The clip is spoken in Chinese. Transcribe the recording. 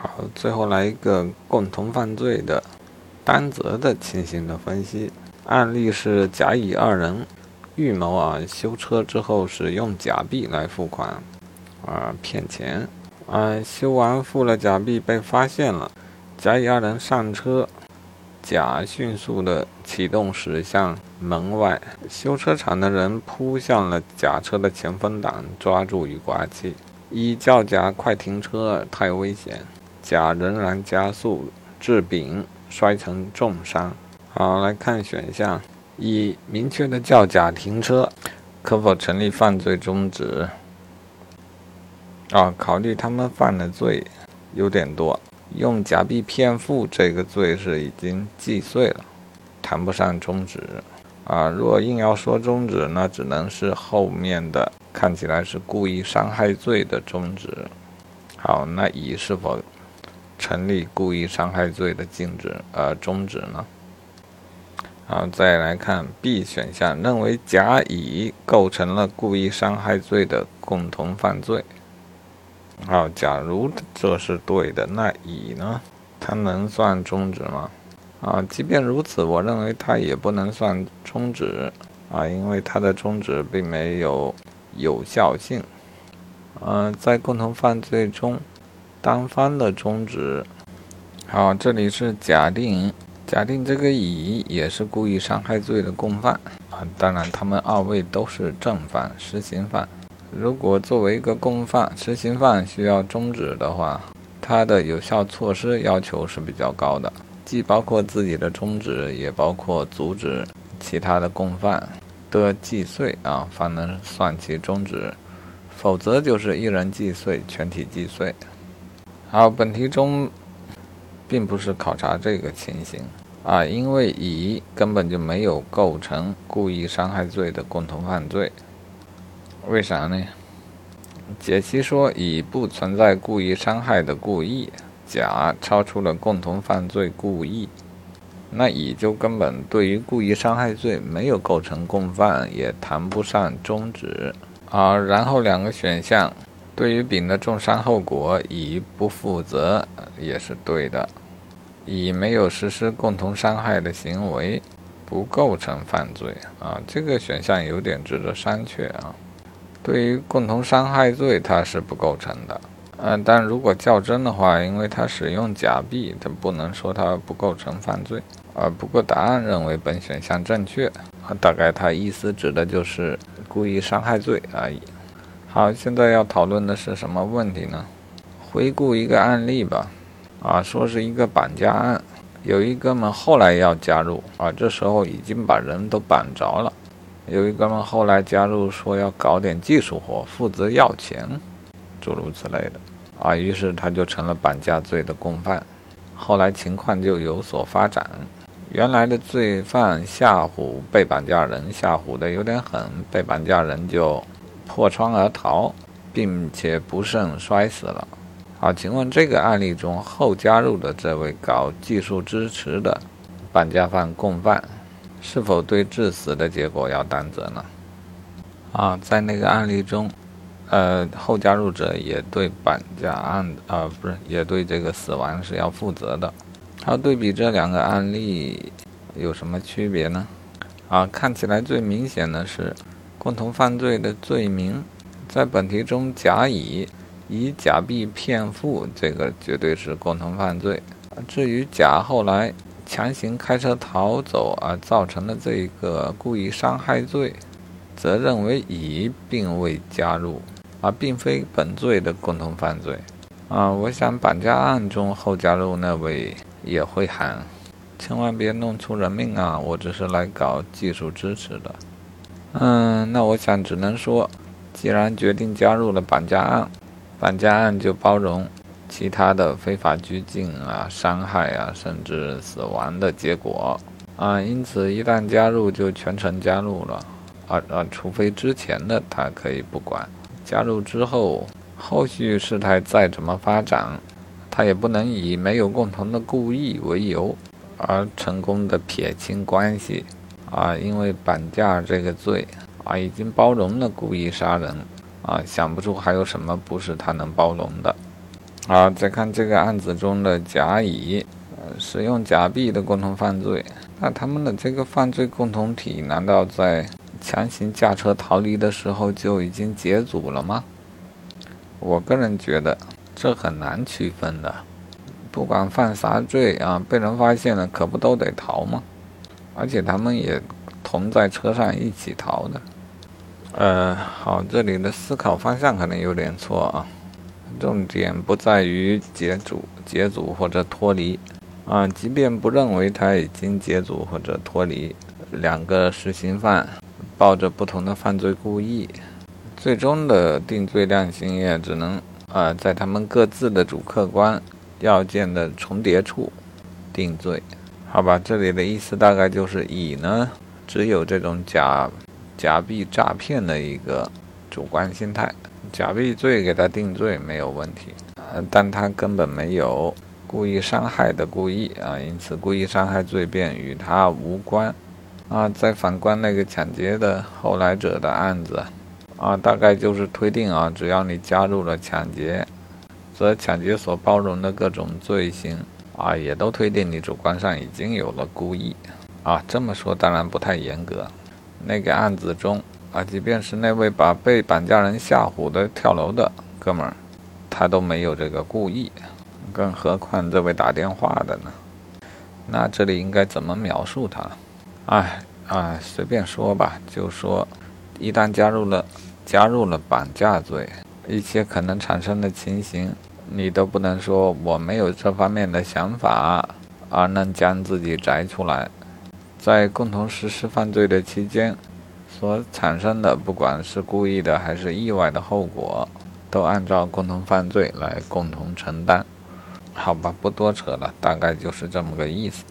好，最后来一个共同犯罪的担责的情形的分析。案例是甲乙二人预谋啊修车之后使用假币来付款，啊骗钱，啊修完付了假币被发现了，甲乙二人上车，甲迅速的启动驶向门外，修车厂的人扑向了甲车的前风挡，抓住雨刮器，一叫甲快停车，太危险，甲仍然加速，致丙摔成重伤。好，来看选项一，明确的叫甲停车，可否成立犯罪中止？啊，考虑他们犯的罪有点多，用假币骗付这个罪是已经既遂了，谈不上中止。啊，若硬要说终止，那只能是后面的看起来是故意伤害罪的终止。好，那乙是否成立故意伤害罪的禁止呃终止呢？好，再来看 B 选项，认为甲乙构成了故意伤害罪的共同犯罪。好，假如这是对的，那乙呢？它能算终止吗？啊，即便如此，我认为它也不能算终止啊，因为它的终止并没有有效性。嗯，在共同犯罪中，单方的终止。好，这里是假定。假定这个乙也是故意伤害罪的共犯啊，当然他们二位都是正犯、实行犯。如果作为一个共犯、实行犯需要终止的话，他的有效措施要求是比较高的，既包括自己的终止，也包括阻止其他的共犯的既遂啊，方能算其终止，否则就是一人既遂，全体既遂。好，本题中。并不是考察这个情形啊，因为乙根本就没有构成故意伤害罪的共同犯罪。为啥呢？解析说乙不存在故意伤害的故意，甲超出了共同犯罪故意，那乙就根本对于故意伤害罪没有构成共犯，也谈不上终止啊。然后两个选项。对于丙的重伤后果，乙不负责也是对的。乙没有实施共同伤害的行为，不构成犯罪啊。这个选项有点值得商榷啊。对于共同伤害罪，它是不构成的。嗯，但如果较真的话，因为他使用假币，他不能说他不构成犯罪啊。不过答案认为本选项正确啊，大概他意思指的就是故意伤害罪而已。好，现在要讨论的是什么问题呢？回顾一个案例吧。啊，说是一个绑架案，有一哥们后来要加入啊，这时候已经把人都绑着了。有一哥们后来加入，说要搞点技术活，负责要钱，诸如此类的。啊，于是他就成了绑架罪的共犯。后来情况就有所发展，原来的罪犯吓唬被绑架人，吓唬的有点狠，被绑架人就。破窗而逃，并且不慎摔死了。好，请问这个案例中后加入的这位搞技术支持的绑架犯共犯，是否对致死的结果要担责呢？啊，在那个案例中，呃，后加入者也对绑架案，啊，不是，也对这个死亡是要负责的。好，对比这两个案例有什么区别呢？啊，看起来最明显的是。共同犯罪的罪名，在本题中，甲乙以假币骗付，这个绝对是共同犯罪。至于甲后来强行开车逃走而造成的这个故意伤害罪，则认为乙并未加入，而并非本罪的共同犯罪。啊，我想绑架案中后加入那位也会喊：“千万别弄出人命啊！我只是来搞技术支持的。”嗯，那我想只能说，既然决定加入了绑架案，绑架案就包容其他的非法拘禁啊、伤害啊，甚至死亡的结果啊。因此，一旦加入就全程加入了啊啊，除非之前的他可以不管，加入之后，后续事态再怎么发展，他也不能以没有共同的故意为由而成功的撇清关系。啊，因为绑架这个罪啊，已经包容了故意杀人啊，想不出还有什么不是他能包容的。好，再看这个案子中的甲乙，呃，使用假币的共同犯罪，那他们的这个犯罪共同体，难道在强行驾车逃离的时候就已经解组了吗？我个人觉得这很难区分的。不管犯啥罪啊，被人发现了，可不都得逃吗？而且他们也同在车上一起逃的。呃，好，这里的思考方向可能有点错啊。重点不在于解组、解组或者脱离啊。即便不认为他已经解组或者脱离，两个实行犯抱着不同的犯罪故意，最终的定罪量刑也只能啊，在他们各自的主客观要件的重叠处定罪。好吧，这里的意思大概就是乙呢，只有这种假假币诈骗的一个主观心态，假币罪给他定罪没有问题，呃，但他根本没有故意伤害的故意啊，因此故意伤害罪便与他无关啊。再反观那个抢劫的后来者的案子啊，大概就是推定啊，只要你加入了抢劫，则抢劫所包容的各种罪行。啊，也都推定你主观上已经有了故意，啊，这么说当然不太严格。那个案子中，啊，即便是那位把被绑架人吓唬的跳楼的哥们儿，他都没有这个故意，更何况这位打电话的呢？那这里应该怎么描述他？哎，啊，随便说吧，就说一旦加入了加入了绑架罪，一切可能产生的情形。你都不能说我没有这方面的想法，而能将自己摘出来，在共同实施犯罪的期间，所产生的不管是故意的还是意外的后果，都按照共同犯罪来共同承担。好吧，不多扯了，大概就是这么个意思。